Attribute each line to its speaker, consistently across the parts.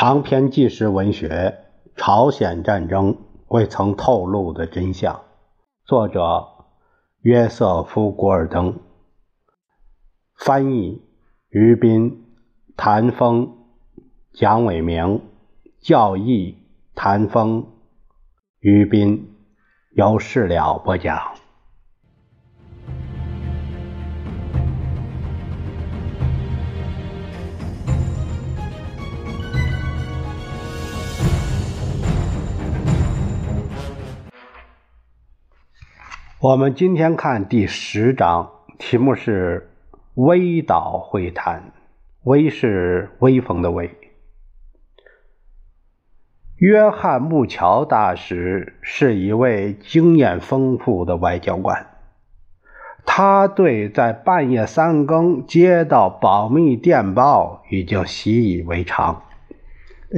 Speaker 1: 长篇纪实文学《朝鲜战争未曾透露的真相》，作者约瑟夫·古尔登，翻译于斌、谭峰、蒋伟明，教义谭峰、于斌，由事了播讲。我们今天看第十章，题目是“微岛会谈”。微是威风的威。约翰·穆桥大使是一位经验丰富的外交官，他对在半夜三更接到保密电报已经习以为常。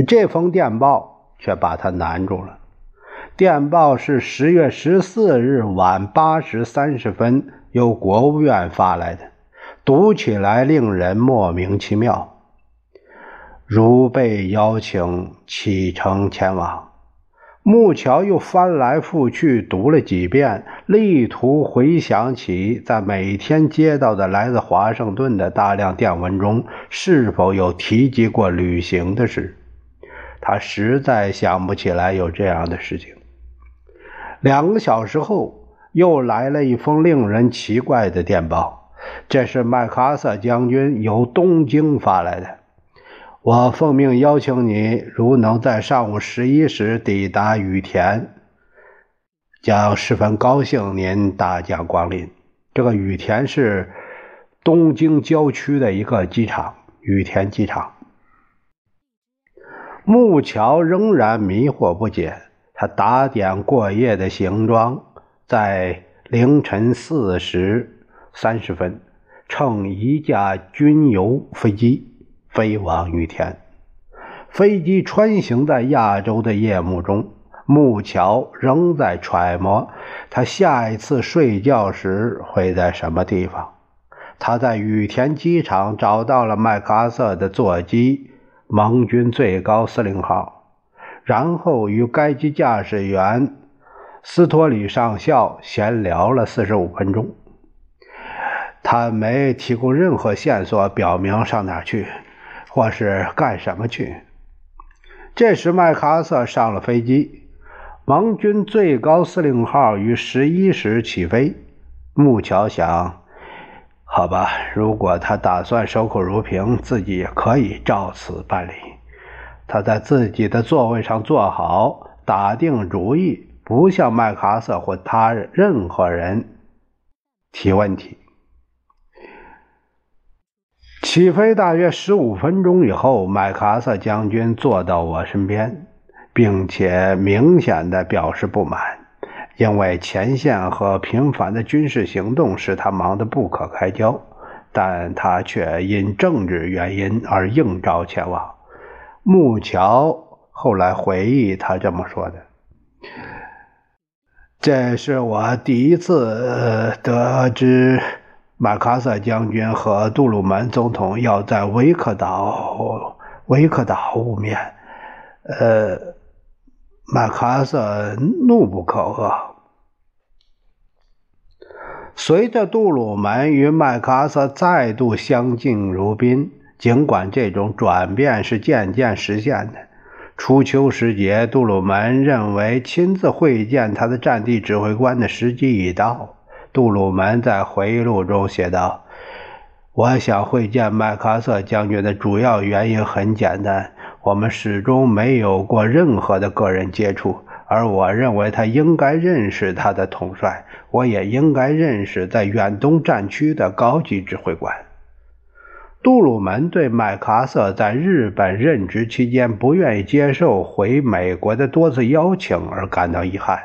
Speaker 1: 这封电报却把他难住了。电报是十月十四日晚八时三十分由国务院发来的，读起来令人莫名其妙。如被邀请启程前往，木桥又翻来覆去读了几遍，力图回想起在每天接到的来自华盛顿的大量电文中是否有提及过旅行的事。他实在想不起来有这样的事情。两个小时后，又来了一封令人奇怪的电报。这是麦克阿瑟将军由东京发来的。我奉命邀请你，如能在上午十一时抵达羽田，将十分高兴您大驾光临。这个羽田是东京郊区的一个机场，羽田机场。木桥仍然迷惑不解。他打点过夜的行装，在凌晨四时三十分，乘一架军邮飞机飞往羽田。飞机穿行在亚洲的夜幕中，木桥仍在揣摩他下一次睡觉时会在什么地方。他在羽田机场找到了麦克阿瑟的座机——盟军最高司令号。然后与该机驾驶员斯托里上校闲聊了四十五分钟。他没提供任何线索表明上哪去，或是干什么去。这时，麦克阿瑟上了飞机。盟军最高司令号于十一时起飞。木桥想：好吧，如果他打算守口如瓶，自己也可以照此办理。他在自己的座位上坐好，打定主意，不向麦克阿瑟或他任何人提问题。起飞大约十五分钟以后，麦克阿瑟将军坐到我身边，并且明显的表示不满，因为前线和频繁的军事行动使他忙得不可开交，但他却因政治原因而应召前往。木桥后来回忆，他这么说的：“这是我第一次得知马卡瑟将军和杜鲁门总统要在维克岛维克岛晤面。呃，马卡瑟怒不可遏。随着杜鲁门与麦克阿瑟再度相敬如宾。”尽管这种转变是渐渐实现的，初秋时节，杜鲁门认为亲自会见他的战地指挥官的时机已到。杜鲁门在回忆录中写道：“我想会见麦克阿瑟将军的主要原因很简单，我们始终没有过任何的个人接触，而我认为他应该认识他的统帅，我也应该认识在远东战区的高级指挥官。”杜鲁门对麦克阿瑟在日本任职期间不愿意接受回美国的多次邀请而感到遗憾，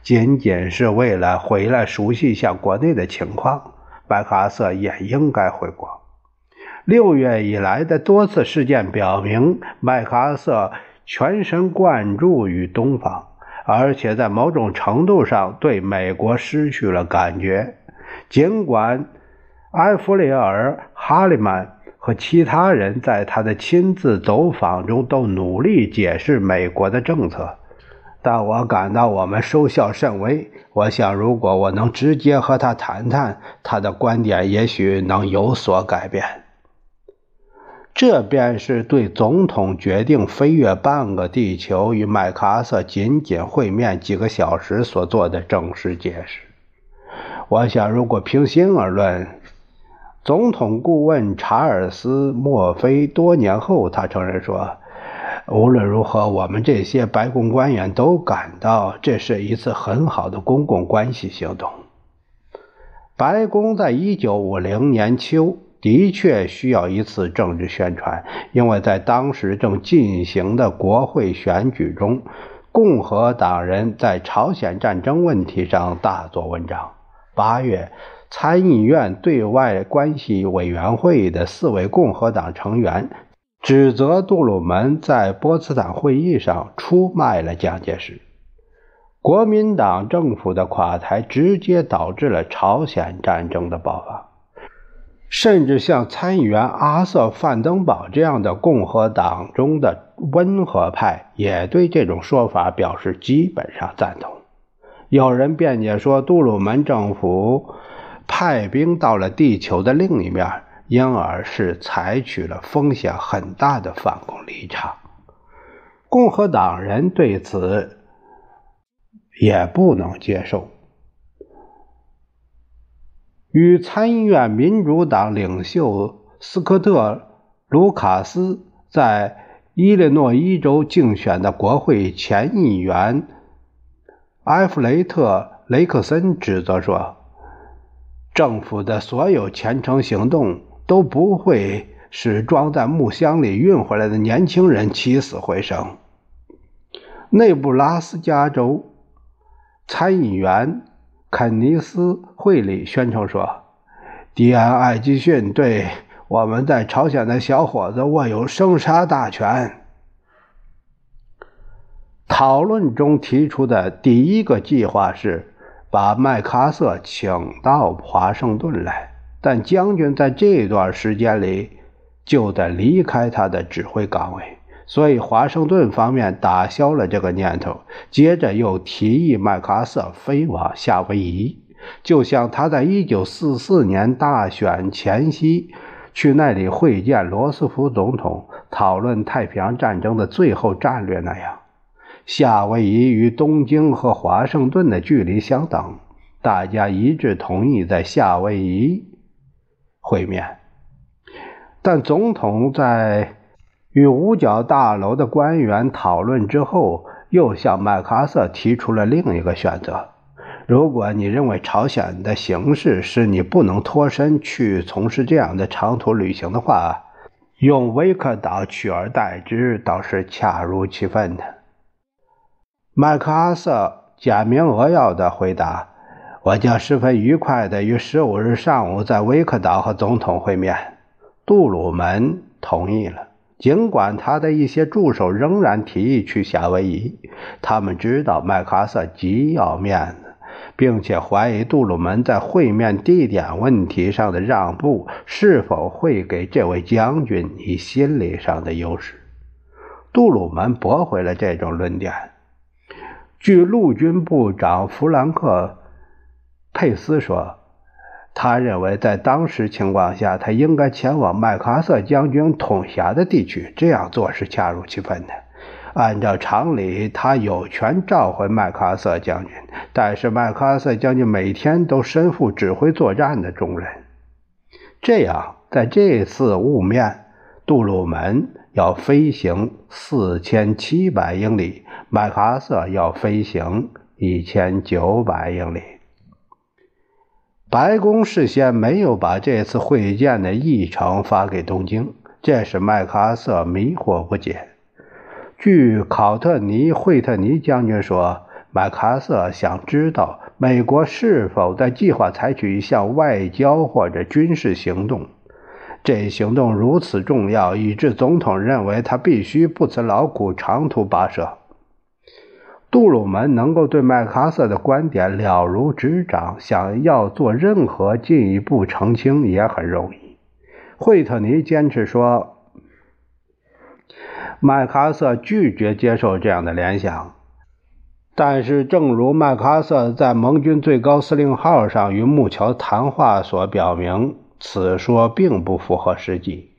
Speaker 1: 仅仅是为了回来熟悉一下国内的情况。麦克阿瑟也应该回国。六月以来的多次事件表明，麦克阿瑟全神贯注于东方，而且在某种程度上对美国失去了感觉。尽管埃弗里尔·哈利曼。和其他人在他的亲自走访中都努力解释美国的政策，但我感到我们收效甚微。我想，如果我能直接和他谈谈，他的观点也许能有所改变。这便是对总统决定飞越半个地球与麦克阿瑟仅仅会面几个小时所做的正式解释。我想，如果平心而论，总统顾问查尔斯·墨菲多年后，他承认说：“无论如何，我们这些白宫官员都感到这是一次很好的公共关系行动。”白宫在一九五零年秋的确需要一次政治宣传，因为在当时正进行的国会选举中，共和党人在朝鲜战争问题上大做文章。八月。参议院对外关系委员会的四位共和党成员指责杜鲁门在波茨坦会议上出卖了蒋介石。国民党政府的垮台直接导致了朝鲜战争的爆发，甚至像参议员阿瑟·范登堡这样的共和党中的温和派也对这种说法表示基本上赞同。有人辩解说，杜鲁门政府。派兵到了地球的另一面，因而是采取了风险很大的反攻立场。共和党人对此也不能接受。与参议院民主党领袖斯科特·卢卡斯在伊利诺伊州竞选的国会前议员埃弗雷特·雷克森指责说。政府的所有虔诚行动都不会使装在木箱里运回来的年轻人起死回生。内布拉斯加州参议员肯尼斯·惠里宣称说：“迪安·艾基逊对我们在朝鲜的小伙子握有生杀大权。”讨论中提出的第一个计划是。把麦克阿瑟请到华盛顿来，但将军在这段时间里就得离开他的指挥岗位，所以华盛顿方面打消了这个念头。接着又提议麦克阿瑟飞往夏威夷，就像他在1944年大选前夕去那里会见罗斯福总统，讨论太平洋战争的最后战略那样。夏威夷与东京和华盛顿的距离相等，大家一致同意在夏威夷会面。但总统在与五角大楼的官员讨论之后，又向麦克阿瑟提出了另一个选择：如果你认为朝鲜的形势使你不能脱身去从事这样的长途旅行的话，用威克岛取而代之倒是恰如其分的。麦克阿瑟简明扼要地回答：“我将十分愉快地于十五日上午在威克岛和总统会面。”杜鲁门同意了，尽管他的一些助手仍然提议去夏威夷。他们知道麦克阿瑟极要面子，并且怀疑杜鲁门在会面地点问题上的让步是否会给这位将军以心理上的优势。杜鲁门驳回了这种论点。据陆军部长弗兰克·佩斯说，他认为在当时情况下，他应该前往麦克阿瑟将军统辖的地区。这样做是恰如其分的。按照常理，他有权召回麦克阿瑟将军，但是麦克阿瑟将军每天都身负指挥作战的重任。这样，在这次雾面，杜鲁门要飞行四千七百英里。麦克阿瑟要飞行一千九百英里。白宫事先没有把这次会见的议程发给东京，这使麦克阿瑟迷惑不解。据考特尼·惠特尼将军说，麦克阿瑟想知道美国是否在计划采取一项外交或者军事行动。这一行动如此重要，以致总统认为他必须不辞劳苦长途跋涉。杜鲁门能够对麦克阿瑟的观点了如指掌，想要做任何进一步澄清也很容易。惠特尼坚持说，麦克阿瑟拒绝接受这样的联想。但是，正如麦克阿瑟在盟军最高司令号上与木桥谈话所表明，此说并不符合实际。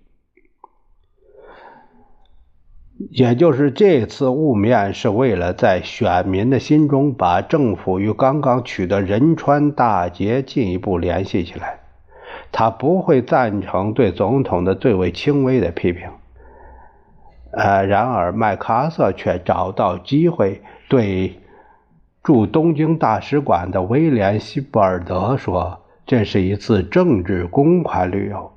Speaker 1: 也就是这次雾面是为了在选民的心中把政府与刚刚取得仁川大捷进一步联系起来。他不会赞成对总统的最为轻微的批评。呃，然而麦克阿瑟却找到机会对驻东京大使馆的威廉·希伯尔德说：“这是一次政治公款旅游。”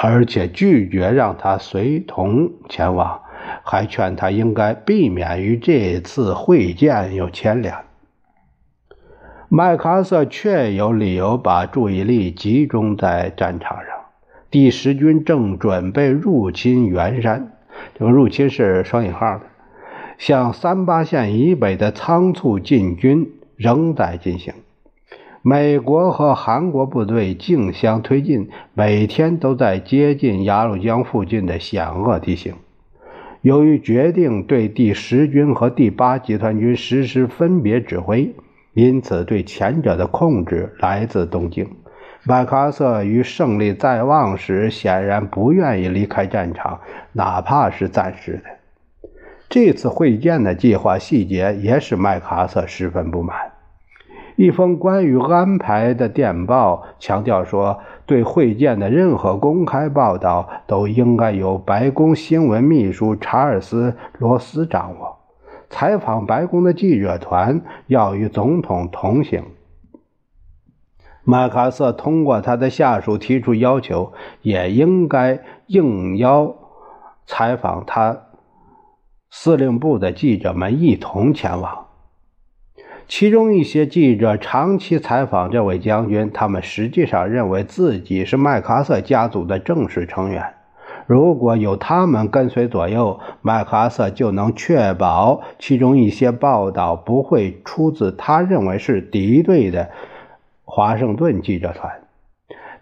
Speaker 1: 而且拒绝让他随同前往，还劝他应该避免与这次会见有牵连。麦克阿瑟确有理由把注意力集中在战场上。第十军正准备入侵元山，这个入侵是双引号的，向三八线以北的仓促进军仍在进行。美国和韩国部队竞相推进，每天都在接近鸭绿江附近的险恶地形。由于决定对第十军和第八集团军实施分别指挥，因此对前者的控制来自东京。麦克阿瑟于胜利在望时显然不愿意离开战场，哪怕是暂时的。这次会见的计划细节也使麦克阿瑟十分不满。一封关于安排的电报强调说，对会见的任何公开报道都应该由白宫新闻秘书查尔斯·罗斯掌握。采访白宫的记者团要与总统同行。麦克阿瑟通过他的下属提出要求，也应该应邀采访他司令部的记者们一同前往。其中一些记者长期采访这位将军，他们实际上认为自己是麦克阿瑟家族的正式成员。如果有他们跟随左右，麦克阿瑟就能确保其中一些报道不会出自他认为是敌对的华盛顿记者团。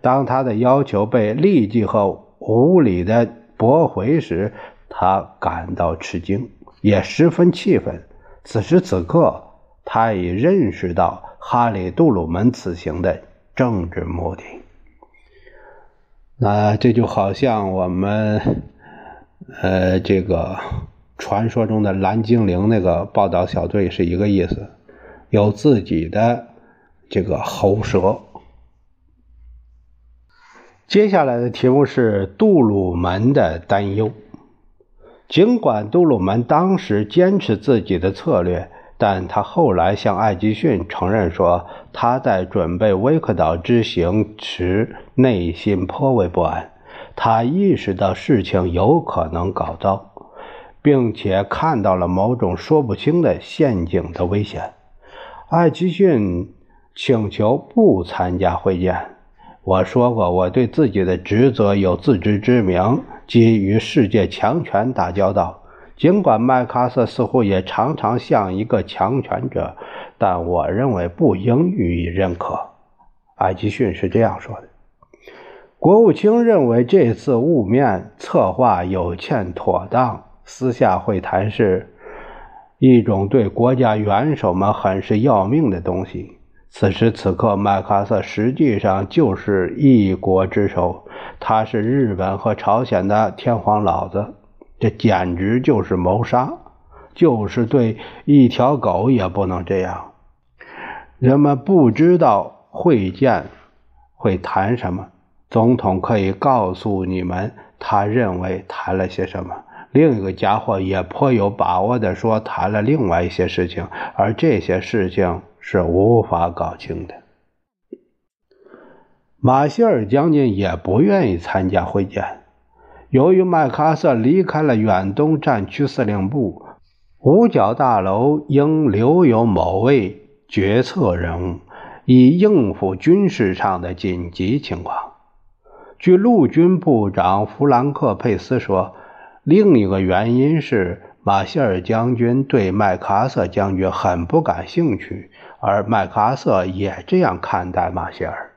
Speaker 1: 当他的要求被立即和无理的驳回时，他感到吃惊，也十分气愤。此时此刻。他已认识到哈里·杜鲁门此行的政治目的。那这就好像我们，呃，这个传说中的蓝精灵那个报道小队是一个意思，有自己的这个喉舌。接下来的题目是杜鲁门的担忧。尽管杜鲁门当时坚持自己的策略。但他后来向艾吉逊承认说，他在准备威克岛之行时内心颇为不安，他意识到事情有可能搞糟，并且看到了某种说不清的陷阱的危险。艾吉逊请求不参加会见。我说过，我对自己的职责有自知之明，即与世界强权打交道。尽管麦克阿瑟似乎也常常像一个强权者，但我认为不应予以认可。艾吉逊是这样说的。国务卿认为这次雾面策划有欠妥当，私下会谈是一种对国家元首们很是要命的东西。此时此刻，麦克阿瑟实际上就是一国之首，他是日本和朝鲜的天皇老子。这简直就是谋杀，就是对一条狗也不能这样。人们不知道会见会谈什么，总统可以告诉你们他认为谈了些什么。另一个家伙也颇有把握的说谈了另外一些事情，而这些事情是无法搞清的。马歇尔将军也不愿意参加会见。由于麦克阿瑟离开了远东战区司令部，五角大楼应留有某位决策人物，以应付军事上的紧急情况。据陆军部长弗兰克·佩斯说，另一个原因是马歇尔将军对麦克阿瑟将军很不感兴趣，而麦克阿瑟也这样看待马歇尔。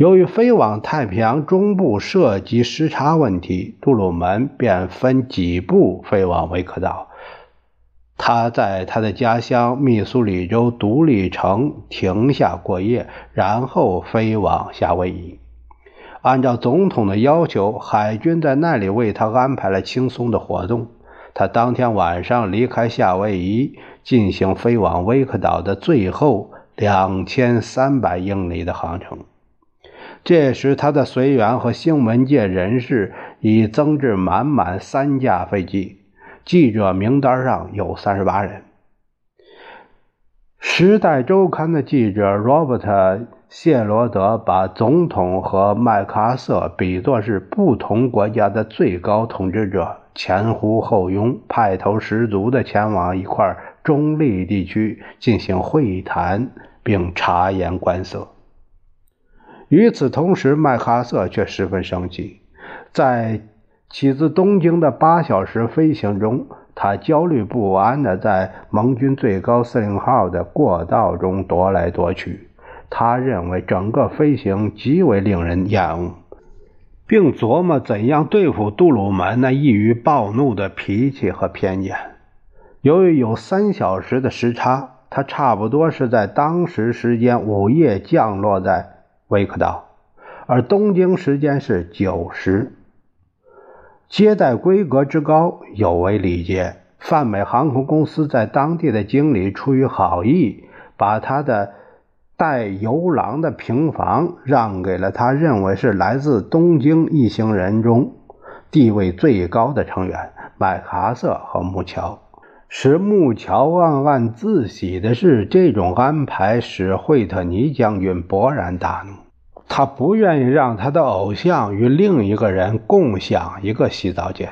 Speaker 1: 由于飞往太平洋中部涉及时差问题，杜鲁门便分几步飞往维克岛。他在他的家乡密苏里州独立城停下过夜，然后飞往夏威夷。按照总统的要求，海军在那里为他安排了轻松的活动。他当天晚上离开夏威夷，进行飞往威克岛的最后两千三百英里的航程。这时，他的随员和新闻界人士已增至满满三架飞机。记者名单上有三十八人。《时代周刊》的记者 Robert 谢罗德把总统和麦克阿瑟比作是不同国家的最高统治者，前呼后拥、派头十足地前往一块中立地区进行会谈并察言观色。与此同时，麦克阿瑟却十分生气，在。起自东京的八小时飞行中，他焦虑不安地在盟军最高司令号的过道中踱来踱去。他认为整个飞行极为令人厌恶，并琢磨怎样对付杜鲁门那易于暴怒的脾气和偏见。由于有三小时的时差，他差不多是在当时时间午夜降落在维克道，而东京时间是九时。接待规格之高有违礼节。泛美航空公司在当地的经理出于好意，把他的带游廊的平房让给了他认为是来自东京一行人中地位最高的成员麦克阿瑟和木桥。使木桥暗暗自喜的是，这种安排使惠特尼将军勃然大怒。他不愿意让他的偶像与另一个人共享一个洗澡间。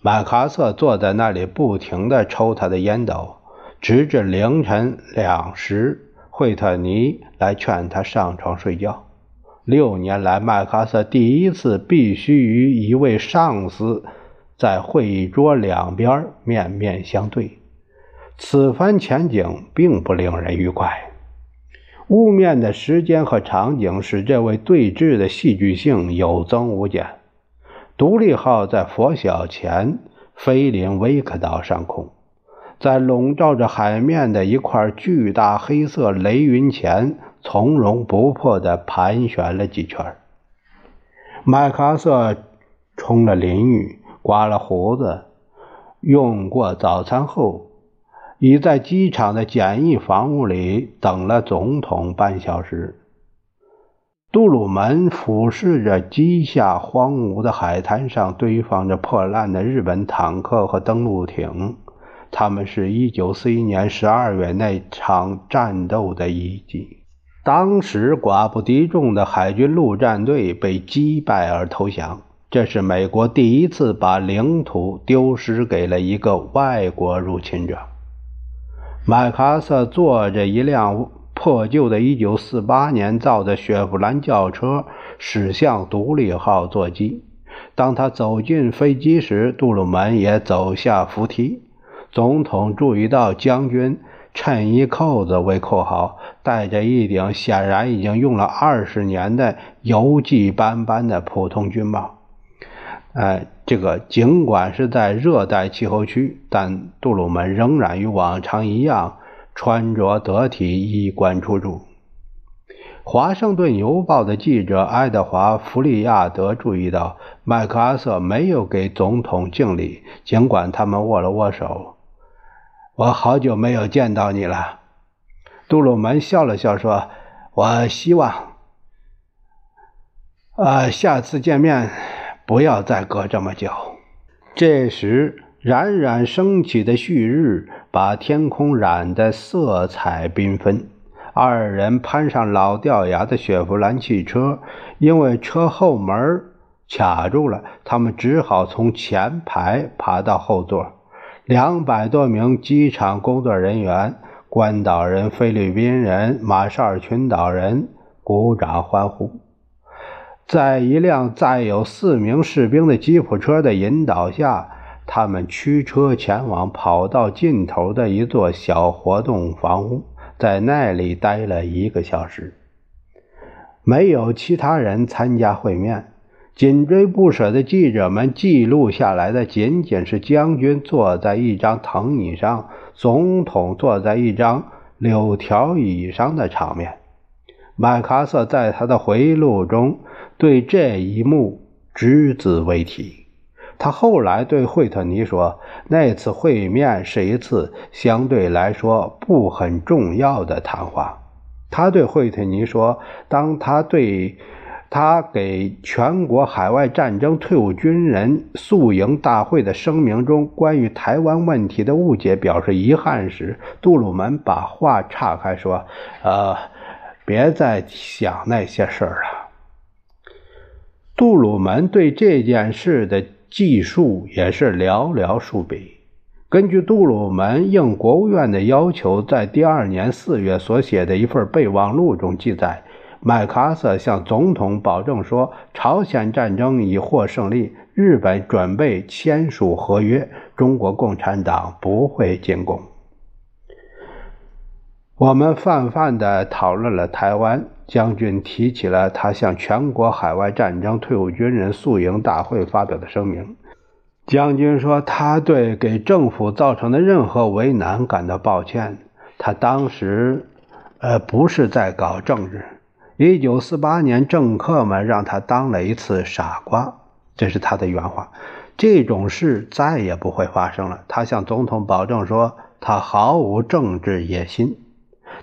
Speaker 1: 麦克阿瑟坐在那里，不停地抽他的烟斗，直至凌晨两时，惠特尼来劝他上床睡觉。六年来，麦克阿瑟第一次必须与一位上司在会议桌两边面面相对，此番前景并不令人愉快。屋面的时间和场景使这位对峙的戏剧性有增无减。独立号在拂晓前飞临威克岛上空，在笼罩着海面的一块巨大黑色雷云前从容不迫地盘旋了几圈。麦克阿瑟冲了淋浴，刮了胡子，用过早餐后。已在机场的简易房屋里等了总统半小时。杜鲁门俯视着机下荒芜的海滩上堆放着破烂的日本坦克和登陆艇，他们是一九四一年十二月那场战斗的遗迹。当时寡不敌众的海军陆战队被击败而投降，这是美国第一次把领土丢失给了一个外国入侵者。麦克阿瑟坐着一辆破旧的1948年造的雪佛兰轿车驶向独立号座机。当他走进飞机时，杜鲁门也走下扶梯。总统注意到将军衬衣扣子未扣好，戴着一顶显然已经用了二十年的油迹斑斑的普通军帽。哎，这个尽管是在热带气候区，但杜鲁门仍然与往常一样穿着得体、衣冠楚楚。华盛顿邮报的记者爱德华·弗利亚德注意到，麦克阿瑟没有给总统敬礼，尽管他们握了握手。我好久没有见到你了，杜鲁门笑了笑说：“我希望，呃，下次见面。”不要再隔这么久。这时，冉冉升起的旭日把天空染得色彩缤纷。二人攀上老掉牙的雪佛兰汽车，因为车后门卡住了，他们只好从前排爬到后座。两百多名机场工作人员、关岛人、菲律宾人、马绍尔群岛人鼓掌欢呼。在一辆载有四名士兵的吉普车的引导下，他们驱车前往跑道尽头的一座小活动房屋，在那里待了一个小时。没有其他人参加会面。紧追不舍的记者们记录下来的仅仅是将军坐在一张藤椅上，总统坐在一张柳条椅上的场面。麦克阿瑟在他的回忆录中对这一幕只字未提。他后来对惠特尼说：“那次会面是一次相对来说不很重要的谈话。”他对惠特尼说：“当他对……”他给全国海外战争退伍军人宿营大会的声明中关于台湾问题的误解表示遗憾时，杜鲁门把话岔开说：“呃，别再想那些事儿了。”杜鲁门对这件事的记述也是寥寥数笔。根据杜鲁门应国务院的要求，在第二年四月所写的一份备忘录中记载。麦克阿瑟向总统保证说：“朝鲜战争已获胜利，日本准备签署合约，中国共产党不会进攻。”我们泛泛地讨论了台湾。将军提起了他向全国海外战争退伍军人宿营大会发表的声明。将军说：“他对给政府造成的任何为难感到抱歉。他当时，呃，不是在搞政治。”一九四八年，政客们让他当了一次傻瓜，这是他的原话。这种事再也不会发生了。他向总统保证说，他毫无政治野心。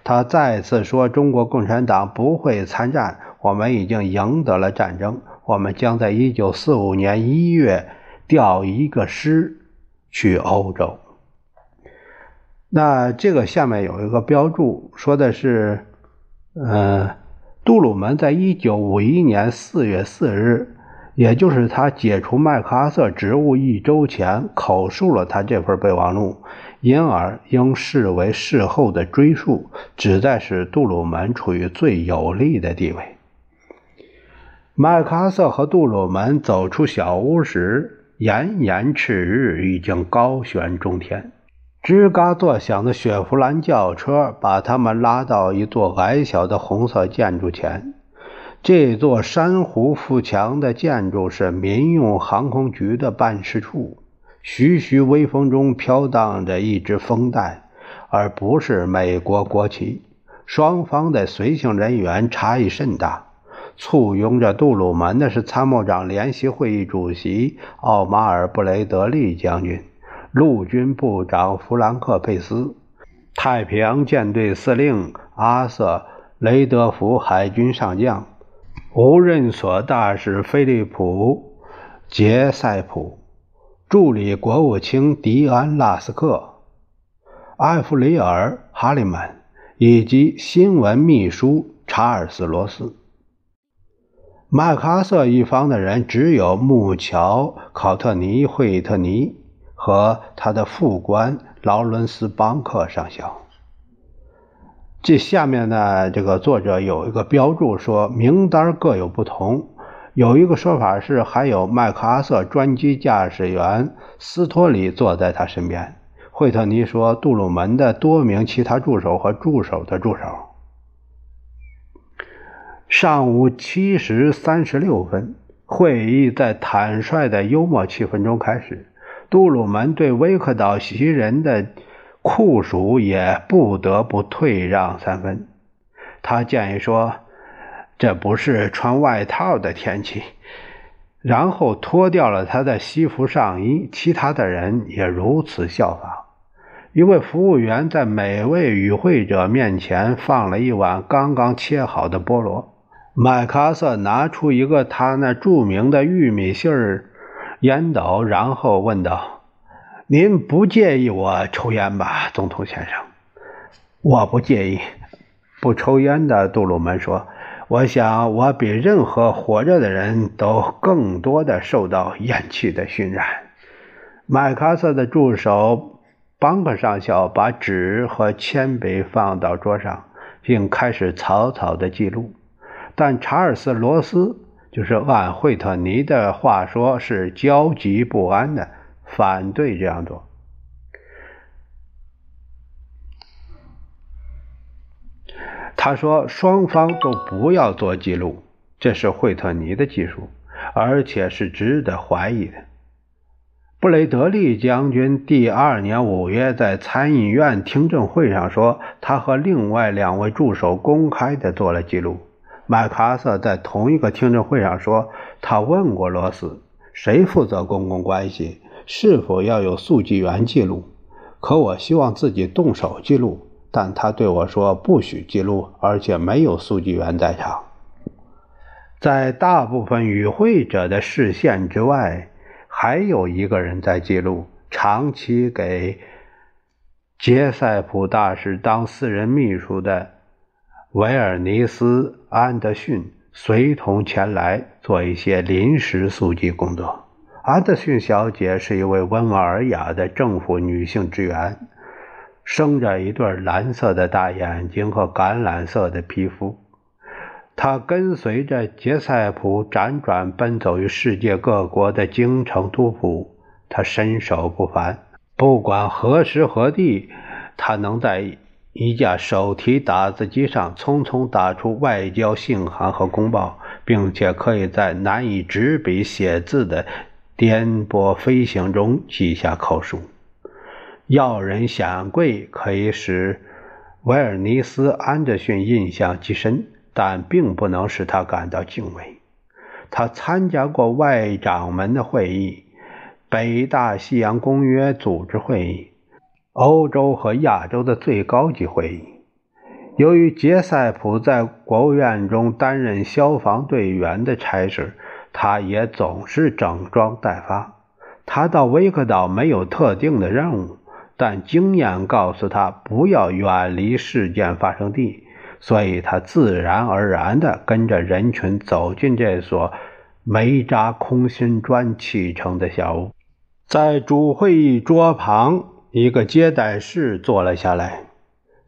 Speaker 1: 他再次说，中国共产党不会参战，我们已经赢得了战争。我们将在一九四五年一月调一个师去欧洲。那这个下面有一个标注，说的是，嗯。杜鲁门在一九五一年四月四日，也就是他解除麦克阿瑟职务一周前，口述了他这份备忘录，因而应视为事后的追述，旨在使杜鲁门处于最有利的地位。麦克阿瑟和杜鲁门走出小屋时，炎炎赤日已经高悬中天。吱嘎作响的雪佛兰轿车把他们拉到一座矮小的红色建筑前。这座珊瑚富墙的建筑是民用航空局的办事处。徐徐微风中飘荡着一只风带，而不是美国国旗。双方的随行人员差异甚大。簇拥着杜鲁门的是参谋长联席会议主席奥马尔·布雷德利将军。陆军部长弗兰克·佩斯，太平洋舰队司令阿瑟·雷德福，海军上将，无任所大使菲利普·杰塞普，助理国务卿迪安·拉斯克，埃弗里尔·哈利曼，以及新闻秘书查尔斯·罗斯。麦克阿瑟一方的人只有穆乔·考特尼·惠特尼。和他的副官劳伦斯·邦克上校。这下面呢，这个作者有一个标注说，名单各有不同。有一个说法是，还有麦克阿瑟专机驾驶员斯托里坐在他身边。惠特尼说，杜鲁门的多名其他助手和助手的助手。上午七时三十六分，会议在坦率的幽默气氛中开始。杜鲁门对威克岛袭人的酷暑也不得不退让三分。他建议说：“这不是穿外套的天气。”然后脱掉了他的西服上衣。其他的人也如此效仿。一位服务员在每位与会者面前放了一碗刚刚切好的菠萝。麦克阿瑟拿出一个他那著名的玉米芯儿。烟斗，然后问道：“您不介意我抽烟吧，总统先生？”“我不介意。”不抽烟的杜鲁门说：“我想我比任何活着的人都更多的受到烟气的熏染。”麦克阿瑟的助手邦克上校把纸和铅笔放到桌上，并开始草草的记录，但查尔斯·罗斯。就是按惠特尼的话说，是焦急不安的，反对这样做。他说：“双方都不要做记录，这是惠特尼的技术，而且是值得怀疑的。”布雷德利将军第二年五月在参议院听证会上说，他和另外两位助手公开的做了记录。麦克阿瑟在同一个听证会上说，他问过罗斯，谁负责公共关系，是否要有速记员记录。可我希望自己动手记录，但他对我说不许记录，而且没有速记员在场。在大部分与会者的视线之外。还有一个人在记录，长期给杰塞普大使当私人秘书的维尔尼斯·安德逊随同前来做一些临时速记工作。安德逊小姐是一位温文尔雅的政府女性职员，生着一对蓝色的大眼睛和橄榄色的皮肤。他跟随着杰塞普辗转奔走于世界各国的京城督府，他身手不凡。不管何时何地，他能在一架手提打字机上匆匆打出外交信函和公报，并且可以在难以执笔写字的颠簸飞行中记下口述。要人显贵可以使维尔尼斯·安德逊印象极深。但并不能使他感到敬畏。他参加过外长们的会议、北大西洋公约组织会议、欧洲和亚洲的最高级会议。由于杰塞普在国务院中担任消防队员的差事，他也总是整装待发。他到威克岛没有特定的任务，但经验告诉他不要远离事件发生地。所以他自然而然地跟着人群走进这所煤渣空心砖砌成的小屋，在主会议桌旁一个接待室坐了下来。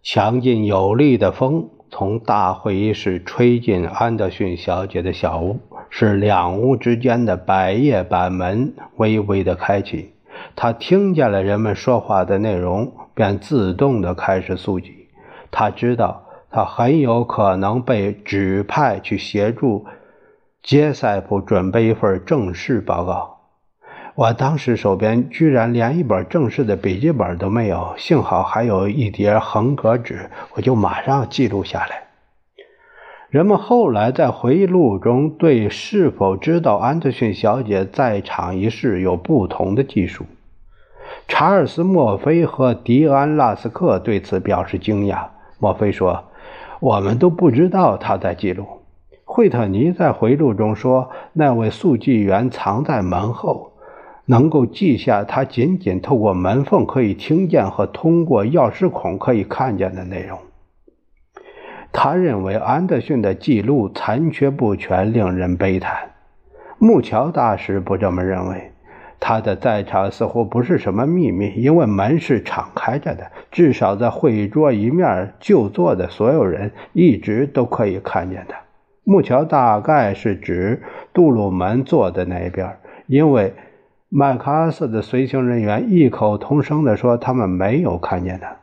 Speaker 1: 强劲有力的风从大会议室吹进安德逊小姐的小屋，使两屋之间的百叶板门微微的开启。他听见了人们说话的内容，便自动地开始速记。他知道。他很有可能被指派去协助杰塞普准备一份正式报告。我当时手边居然连一本正式的笔记本都没有，幸好还有一叠横格纸，我就马上记录下来。人们后来在回忆录中对是否知道安德逊小姐在场一事有不同的记述。查尔斯·墨菲和迪安·拉斯克对此表示惊讶。墨菲说。我们都不知道他在记录。惠特尼在回忆录中说，那位速记员藏在门后，能够记下他仅仅透过门缝可以听见和通过钥匙孔可以看见的内容。他认为安德逊的记录残缺不全，令人悲叹。木桥大使不这么认为。他的在场似乎不是什么秘密，因为门是敞开着的，至少在会议桌一面就坐的所有人一直都可以看见他。木桥大概是指杜鲁门坐的那一边，因为麦克阿瑟的随行人员异口同声地说他们没有看见他。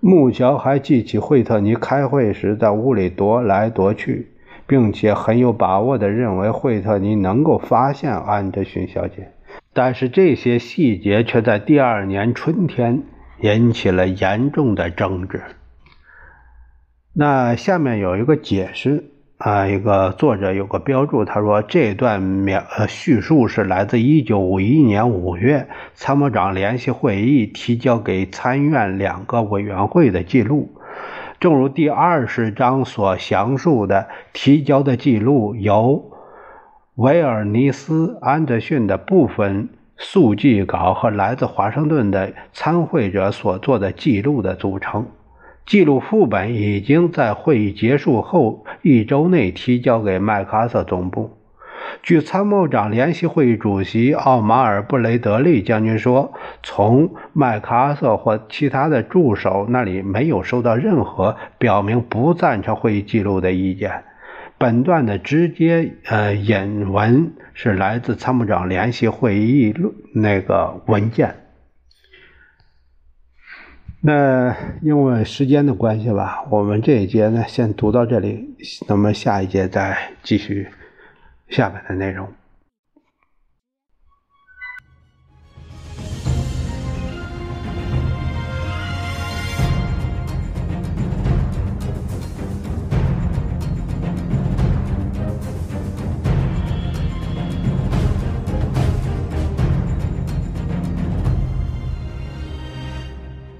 Speaker 1: 木桥还记起惠特尼开会时在屋里踱来踱去，并且很有把握地认为惠特尼能够发现安德逊小姐。但是这些细节却在第二年春天引起了严重的争执。那下面有一个解释啊，一个作者有个标注，他说这段描呃叙述是来自一九五一年五月参谋长联席会议提交给参院两个委员会的记录。正如第二十章所详述的，提交的记录由。维尔尼斯·安德逊的部分速记稿和来自华盛顿的参会者所做的记录的组成。记录副本已经在会议结束后一周内提交给麦克阿瑟总部。据参谋长联席会议主席奥马尔·布雷德利将军说，从麦克阿瑟或其他的助手那里没有收到任何表明不赞成会议记录的意见。本段的直接呃引文是来自参谋长联席会议那个文件。那因为时间的关系吧，我们这一节呢先读到这里，那么下一节再继续下面的内容。